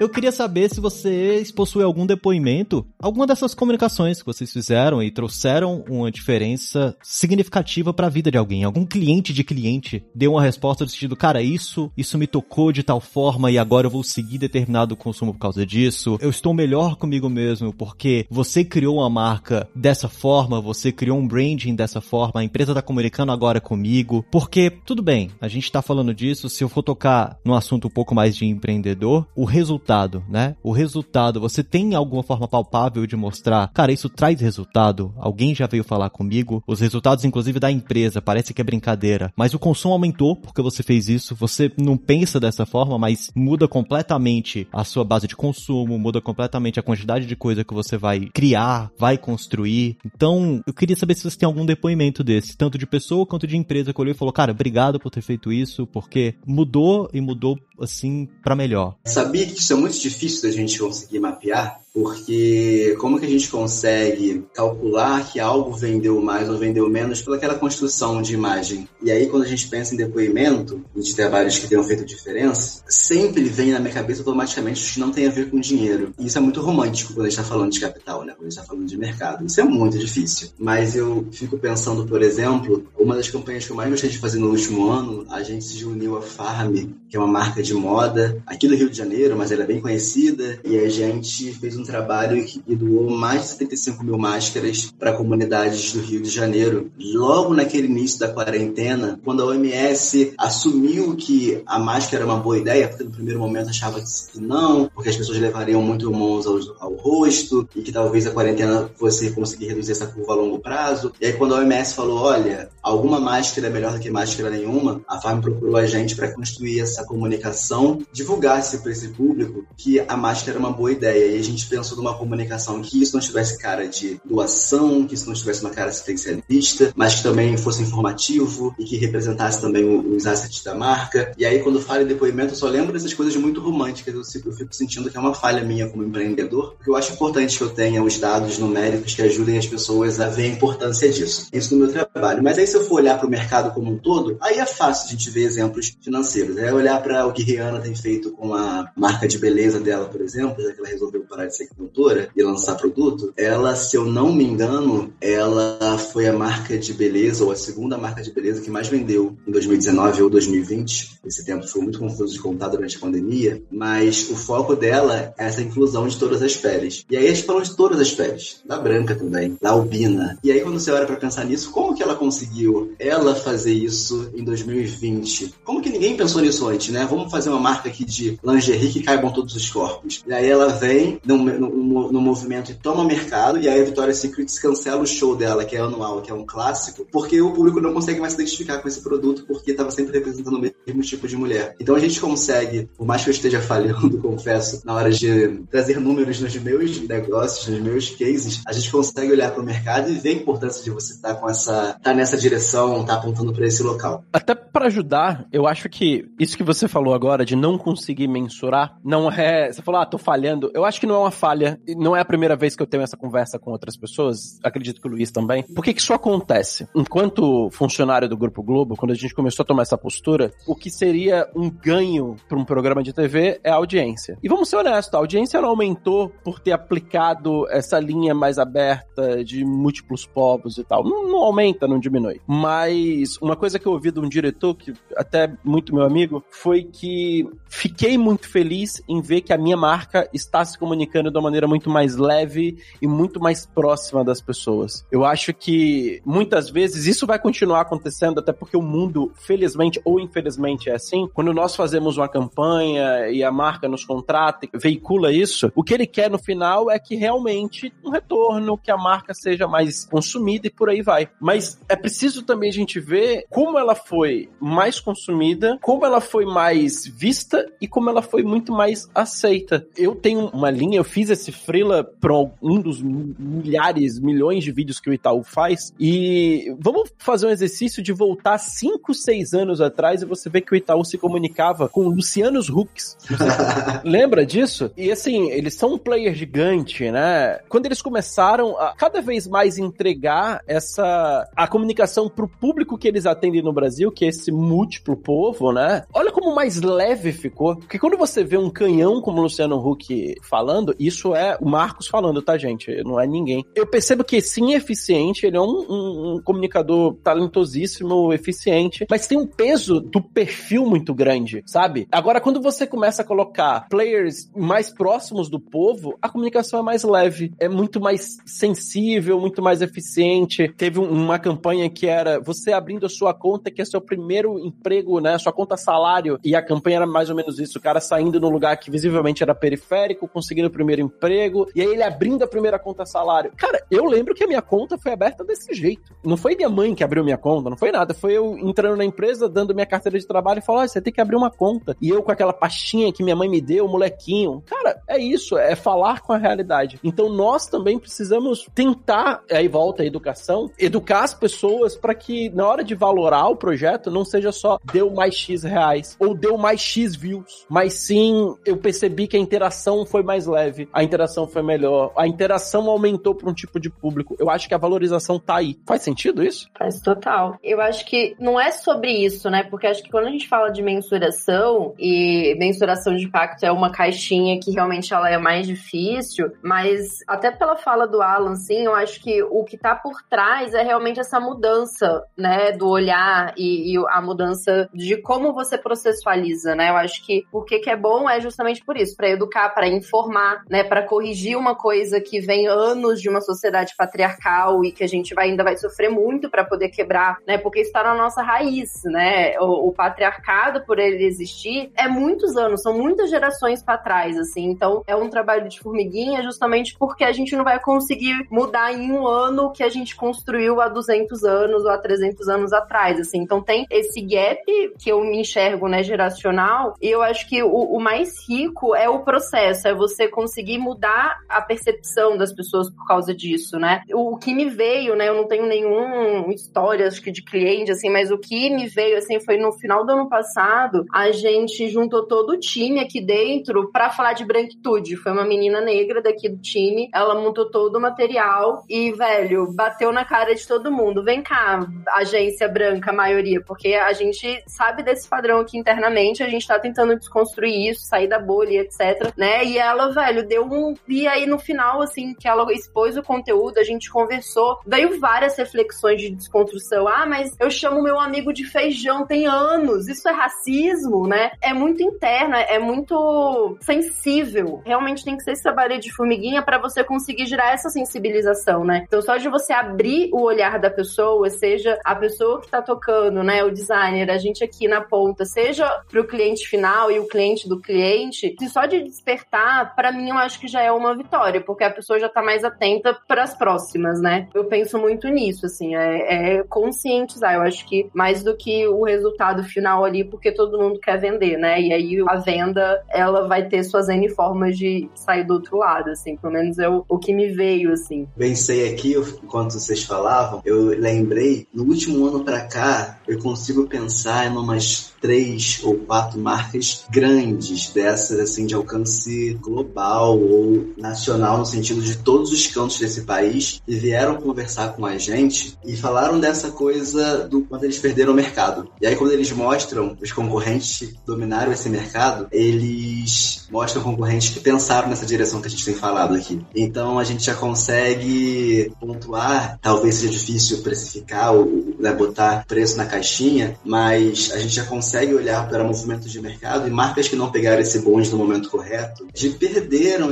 Eu queria saber se vocês possuem algum depoimento, alguma dessas comunicações que vocês fizeram e trouxeram uma diferença significativa para a vida de alguém. Algum cliente de cliente deu uma resposta do sentido, cara, isso, isso me tocou de tal forma e agora eu vou seguir determinado consumo por causa disso. Eu estou melhor comigo mesmo porque você criou uma marca dessa forma, você criou um branding dessa forma, a empresa tá comunicando agora comigo. Porque, tudo bem, a gente tá falando disso, se eu for tocar num assunto um pouco mais de empreendedor, o resultado resultado, né? O resultado, você tem alguma forma palpável de mostrar, cara, isso traz resultado? Alguém já veio falar comigo? Os resultados, inclusive, da empresa, parece que é brincadeira, mas o consumo aumentou porque você fez isso. Você não pensa dessa forma, mas muda completamente a sua base de consumo, muda completamente a quantidade de coisa que você vai criar, vai construir. Então, eu queria saber se você tem algum depoimento desse, tanto de pessoa quanto de empresa que olhou e falou, cara, obrigado por ter feito isso, porque mudou e mudou assim para melhor. Sabia que isso é muito difícil da gente conseguir mapear, porque como que a gente consegue calcular que algo vendeu mais ou vendeu menos pelaquela construção de imagem? E aí, quando a gente pensa em depoimento de trabalhos que tenham feito diferença, sempre vem na minha cabeça automaticamente que não tem a ver com dinheiro. E isso é muito romântico quando a gente está falando de capital, né? Quando a gente está falando de mercado. Isso é muito difícil. Mas eu fico pensando, por exemplo, uma das campanhas que eu mais gostei de fazer no último ano, a gente se uniu à Farm, que é uma marca de moda aqui do Rio de Janeiro, mas ela é bem conhecida, e a gente fez um trabalho que doou mais de 75 mil máscaras para comunidades do Rio de Janeiro. Logo naquele início da quarentena, quando a OMS assumiu que a máscara era uma boa ideia, porque no primeiro momento achava que não, porque as pessoas levariam muito mãos ao, ao rosto e que talvez a quarentena fosse conseguir reduzir essa curva a longo prazo. E aí quando a OMS falou, olha, alguma máscara é melhor do que máscara nenhuma, a Farm procurou a gente para construir essa comunicação, divulgasse para esse público que a máscara era uma boa ideia. E a gente pensou numa comunicação que isso não tivesse cara de doação, que isso não tivesse uma cara assistencialista, mas que também fosse informativo e que representasse também os assets da marca. E aí, quando falo em depoimento, eu só lembro dessas coisas muito românticas. Eu eu fico sentindo que é uma falha minha como empreendedor, porque eu acho importante que eu tenha os dados numéricos que ajudem as pessoas a ver a importância disso. Isso no meu trabalho. Mas aí, se eu for olhar para o mercado como um todo, aí é fácil a gente ver exemplos financeiros. É olhar para o que Rihanna tem feito com a marca de beleza dela, por exemplo, já que ela resolveu parar de ser cantora e lançar produto, ela, se eu não me engano, ela foi a marca de beleza, ou a segunda marca de beleza que mais vendeu em 2019 ou 2020. Esse tempo foi muito confuso de contar durante a pandemia, mas o foco dela é essa inclusão de todas as peles. E aí gente falou de todas as peles, da branca também, da albina. E aí quando você olha para pensar nisso, como que ela conseguiu ela fazer isso em 2020? Como que ninguém pensou nisso antes, né? Vamos fazer uma marca aqui de lingerie que caibam todos os corpos. E aí ela vem no, no, no movimento e toma mercado, e aí a Victoria's Secret cancela o show dela, que é anual, que é um clássico, porque o público não consegue mais se identificar com esse produto, porque estava sempre representando o mesmo tipo de mulher. Então a gente consegue, por mais que eu esteja falhando, confesso, na hora de trazer números nos meus negócios, nos meus cases, a gente consegue olhar para o mercado e ver a importância de você estar tá com essa, tá nessa direção, tá apontando para esse local. Até para ajudar, eu acho que isso que você falou agora de não conseguir mensurar, não é, você falou, ah, tô falhando. Eu acho que não é uma falha, não é a primeira vez que eu tenho essa conversa com outras pessoas, acredito que o Luiz também. Por que que isso acontece? Enquanto funcionário do Grupo Globo, quando a gente começou a tomar essa postura, o que seria um ganho para um programa de TV é a audiência. E vamos ser honestos, a audiência não aumentou por ter aplicado essa linha mais aberta de múltiplos povos e tal. Não, não aumenta, não diminui. Mas uma coisa que eu ouvi de um diretor, que até muito meu amigo, foi que fiquei muito feliz em ver que a minha marca está se comunicando de uma maneira muito mais leve e muito mais próxima das pessoas. Eu acho que muitas vezes isso vai continuar acontecendo, até porque o mundo, felizmente ou infelizmente, é assim. Quando nós fazemos uma campanha e a marca nos contrata, veicula isso, o que ele quer no final é que realmente um retorno, que a marca seja mais consumida e por aí vai. Mas é preciso também a gente ver como ela foi mais consumida, como ela foi mais vista e como ela foi muito mais aceita. Eu tenho uma linha, eu fiz esse freela para um dos milhares, milhões de vídeos que o Itaú faz e vamos fazer um exercício de voltar 5, 6 anos atrás e você vê que o Itaú se comunicava com Lucianos Hucks. Lembra disso? E assim, eles são um player gigante, né? Quando eles começaram a cada vez mais entregar essa a comunicação pro público que eles atendem no Brasil, que é esse múltiplo povo, né? Olha como mais leve ficou. Porque quando você vê um canhão como o Luciano Huck falando, isso é o Marcos falando, tá, gente? Não é ninguém. Eu percebo que sim, eficiente, ele é um, um, um comunicador talentosíssimo, eficiente, mas tem um peso do perfil muito grande, sabe? Agora, quando você começa a colocar players mais próximos do povo, a comunicação é mais leve, é muito mais sensível, muito mais eficiente. Teve uma campanha que era você abrindo a sua conta, que é seu primeiro emprego, né? Sua conta salário. E a campanha era mais ou menos isso: o cara saindo num lugar que visivelmente era periférico, conseguindo o primeiro emprego, e aí ele abrindo a primeira conta salário. Cara, eu lembro que a minha conta foi aberta desse jeito. Não foi minha mãe que abriu minha conta, não foi nada. Foi eu entrando na empresa, dando minha carteira de trabalho e falando: ah, você tem que abrir uma conta. E eu com aquela pastinha que minha mãe me deu, molequinho. Cara, é isso, é falar com a realidade. Então nós também precisamos tentar, aí volta a educação, educar as pessoas para que na hora de valorar o projeto não seja só deu mais X reais ou deu mais X views, mas sim eu percebi que a interação foi mais leve, a interação foi melhor, a interação aumentou para um tipo de público. Eu acho que a valorização tá aí. Faz sentido isso? Faz total. Eu acho que não é sobre isso, né? Porque acho que quando a gente fala de mensuração e mensuração de impacto é uma caixinha que realmente ela é mais difícil, mas até pela fala do Alan, sim, eu acho que o que tá por trás é realmente essa mudança, né, do olhar e, e a mudança de como você processualiza, né? Eu acho que o que, que é bom é justamente por isso, para educar, para informar, né, para corrigir uma coisa que vem anos de uma sociedade patriarcal e que a gente vai, ainda vai sofrer muito para poder quebrar, né? Porque está na nossa raiz, né? O, o, patriarcado, por ele existir, é muitos anos, são muitas gerações para trás, assim. Então, é um trabalho de formiguinha justamente porque a gente não vai conseguir mudar em um ano o que a gente construiu há 200 anos ou há 300 anos atrás, assim. Então, tem esse gap que eu me enxergo, né, geracional, e eu acho que o, o mais rico é o processo, é você conseguir mudar a percepção das pessoas por causa disso, né? O, que me veio, né, eu não tenho nenhum história, acho que de cliente, assim, mas o que me veio, assim, foi no final final do ano passado, a gente juntou todo o time aqui dentro para falar de branquitude. Foi uma menina negra daqui do time, ela montou todo o material e, velho, bateu na cara de todo mundo. Vem cá, agência branca, maioria, porque a gente sabe desse padrão aqui internamente, a gente tá tentando desconstruir isso, sair da bolha, etc, né? E ela, velho, deu um. E aí no final, assim, que ela expôs o conteúdo, a gente conversou, veio várias reflexões de desconstrução. Ah, mas eu chamo meu amigo de feijão tem anos, isso é racismo, né? É muito interna, é muito sensível. Realmente tem que ser esse trabalho de formiguinha para você conseguir gerar essa sensibilização, né? Então, só de você abrir o olhar da pessoa, seja a pessoa que tá tocando, né, o designer, a gente aqui na ponta, seja pro cliente final e o cliente do cliente, só de despertar, para mim, eu acho que já é uma vitória, porque a pessoa já tá mais atenta para as próximas, né? Eu penso muito nisso, assim, é, é conscientizar. Eu acho que mais do que o resultado final ali, porque todo mundo quer vender, né? E aí a venda, ela vai ter suas N formas de sair do outro lado, assim. Pelo menos é o, o que me veio, assim. Pensei aqui, enquanto vocês falavam, eu lembrei, no último ano para cá, eu consigo pensar em umas três ou quatro marcas grandes dessas, assim, de alcance global ou nacional, no sentido de todos os cantos desse país, e vieram conversar com a gente e falaram dessa coisa do quanto eles perderam o mercado. E aí, quando eles mostram os concorrentes que dominaram esse mercado, eles mostram concorrentes que pensaram nessa direção que a gente tem falado aqui. Então, a gente já consegue pontuar, talvez seja difícil precificar ou né, botar preço na caixinha, mas a gente já consegue olhar para movimentos de mercado e marcas que não pegaram esse bonde no momento correto, de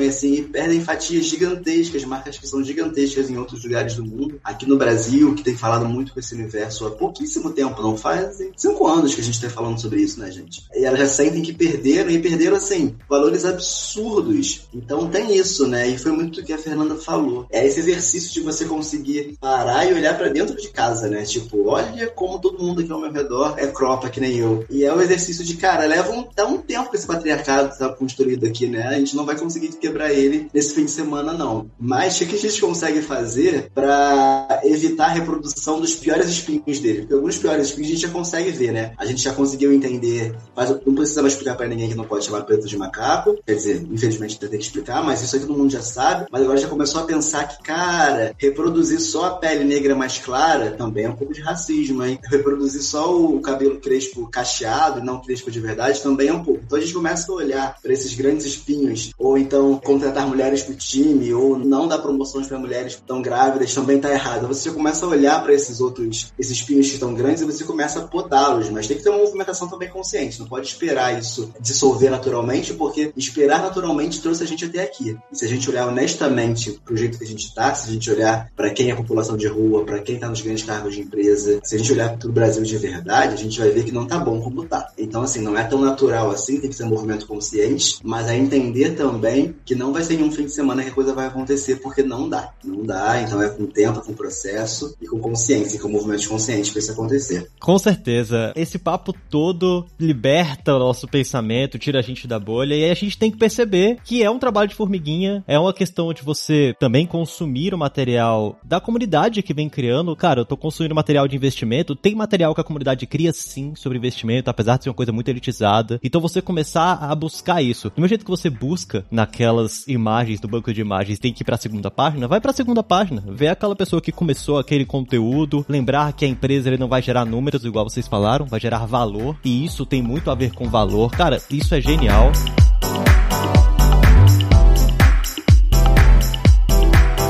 e assim, perdem fatias gigantescas, marcas que são gigantescas em outros lugares do mundo. Aqui no Brasil, que tem falado muito com esse universo há pouquíssimo tempo, não faz cinco anos que a gente está falando sobre isso, né, gente? E elas já sentem que perderam e perderam, assim, valores absurdos. Então tem isso, né? E foi muito o que a Fernanda falou. É esse exercício de você conseguir parar e olhar para dentro de casa, né? Tipo, olha como todo mundo aqui ao meu redor é cropa que nem eu. E é o exercício de, cara, leva um, dá um tempo que esse patriarcado tá construído aqui, né? A gente não vai conseguir quebrar ele nesse fim de semana, não. Mas o que a gente consegue fazer para evitar a reprodução dos piores espinhos dele? Porque alguns piores espinhos a gente já consegue ver, né? A gente já conseguiu entender, mas não precisava explicar para ninguém que não pode chamar preto de macaco. Quer dizer, infelizmente ter que explicar, mas isso aí todo mundo já sabe. Mas agora já começou a pensar que, cara, reproduzir só a pele negra mais clara também é um pouco de racismo, hein? Reproduzir só o cabelo crespo cacheado e não crespo de verdade também é um pouco. Então a gente começa a olhar para esses grandes espinhos, ou então contratar mulheres pro time, ou não dar promoções para mulheres que estão grávidas também tá errado. Você começa a olhar para esses outros, esses espinhos que estão grandes e você começa a podá-los, mas tem que ter uma movimentação também consciente. Não pode esperar isso dissolver naturalmente, porque esperar naturalmente trouxe a gente até aqui. E se a gente olhar honestamente pro jeito que a gente tá, se a gente olhar para quem é a população de rua, para quem tá nos grandes cargos de empresa, se a gente olhar pro Brasil de verdade, a gente vai ver que não tá bom como tá. Então, assim, não é tão natural assim, tem que ser um movimento consciente, mas a entender também que não vai ser em um fim de semana que a coisa vai acontecer, porque não dá. Não dá, então é com tempo, com processo e com consciência, com movimento consciente para isso acontecer. Com certeza. Esse papo todo liberta o nosso pensamento, tira a gente da bolha, e a gente tem que perceber que é um trabalho de formiguinha, é uma questão de você também consumir o material da comunidade que vem criando. Cara, eu tô consumindo material de investimento, tem material que a comunidade cria sim sobre investimento, apesar de ser uma coisa muito elitizada. Então você começar a buscar isso. Do mesmo jeito que você busca naquelas imagens do banco de imagens, tem que ir pra segunda página, vai pra segunda página. Vê aquela pessoa que começou aquele conteúdo, lembrar que a empresa ele não vai gerar números, igual vocês falaram, vai gerar valor. E isso tem muito a ver com valor. Cara, isso é genial.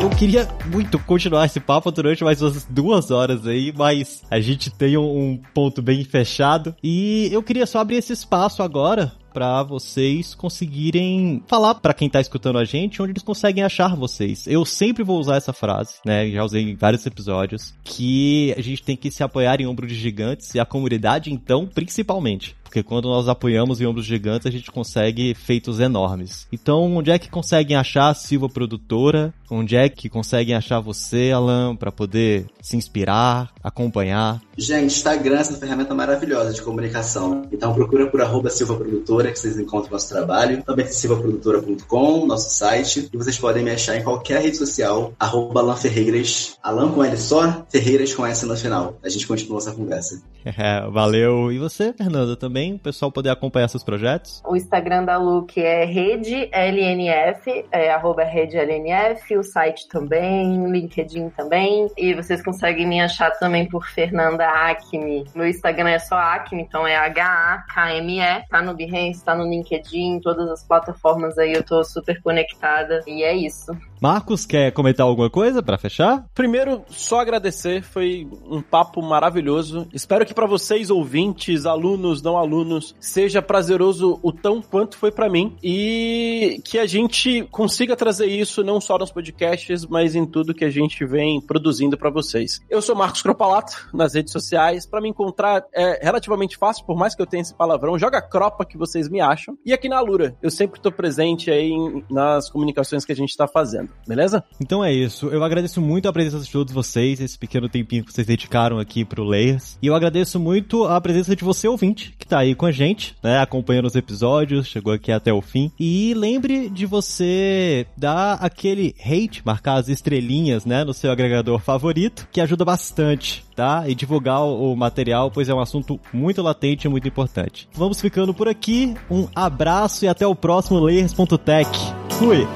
Eu queria muito continuar esse papo durante mais umas duas horas aí, mas a gente tem um ponto bem fechado. E eu queria só abrir esse espaço agora para vocês conseguirem falar para quem tá escutando a gente onde eles conseguem achar vocês. Eu sempre vou usar essa frase, né? Já usei em vários episódios, que a gente tem que se apoiar em ombro de gigantes e a comunidade, então, principalmente. Porque quando nós apoiamos em ombros gigantes, a gente consegue feitos enormes. Então, onde é que conseguem achar a Silva Produtora? Onde é que conseguem achar você, Alan, para poder se inspirar, acompanhar? Gente, Instagram é essa ferramenta maravilhosa de comunicação. Então procura por arroba Silva Produtora que vocês encontram nosso trabalho. Também silvaprodutora.com, nosso site. E vocês podem me achar em qualquer rede social, arroba Alan Ferreiras. Alan com L só, Ferreiras com S no final. A gente continua essa conversa. É, valeu. E você, Fernanda, também? O pessoal poder acompanhar seus projetos? O Instagram da Luke é rede LNF, é arroba rede LNF, o site também, LinkedIn também. E vocês conseguem me achar também por Fernanda Acme. Meu Instagram é só Acme, então é H-A-K-M-E. Tá no Behance, tá no LinkedIn, todas as plataformas aí eu tô super conectada. E é isso. Marcos, quer comentar alguma coisa para fechar? Primeiro, só agradecer, foi um papo maravilhoso. Espero que para vocês, ouvintes, alunos, não alunos, seja prazeroso o tão quanto foi para mim e que a gente consiga trazer isso não só nos podcasts, mas em tudo que a gente vem produzindo para vocês. Eu sou Marcos Cropalato nas redes sociais. Para me encontrar é relativamente fácil, por mais que eu tenha esse palavrão, joga cropa que vocês me acham. E aqui na Lura, eu sempre tô presente aí nas comunicações que a gente tá fazendo beleza? Então é isso. Eu agradeço muito a presença de todos vocês, esse pequeno tempinho que vocês dedicaram aqui pro Layers. E eu agradeço muito a presença de você, ouvinte, que tá aí com a gente, né? Acompanhando os episódios, chegou aqui até o fim. E lembre de você dar aquele hate, marcar as estrelinhas, né? No seu agregador favorito, que ajuda bastante, tá? E divulgar o material, pois é um assunto muito latente e muito importante. Vamos ficando por aqui. Um abraço e até o próximo Layers.tech. Fui!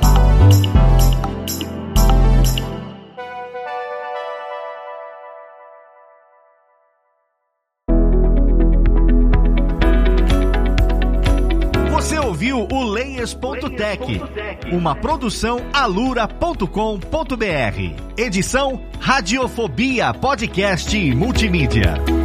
O Layers.tech, uma produção alura.com.br. Edição Radiofobia Podcast e Multimídia.